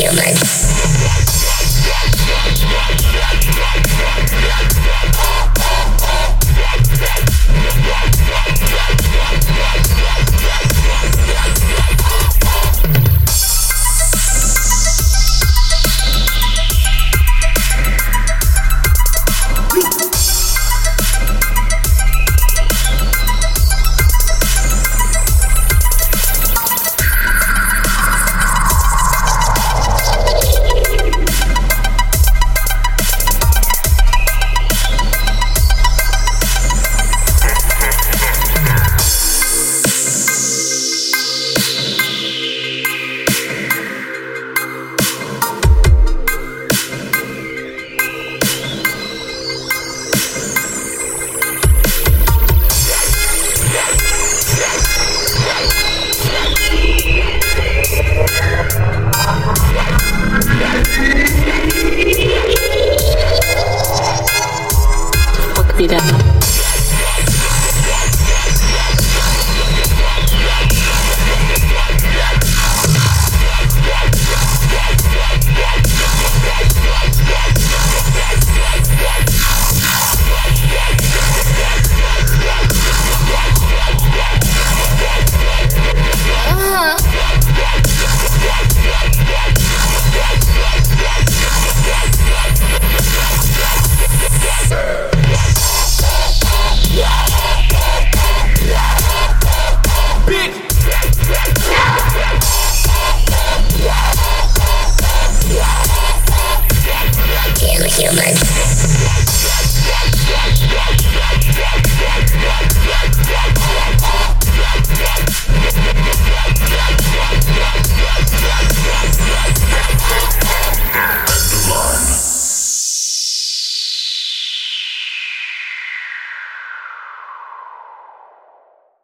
humans.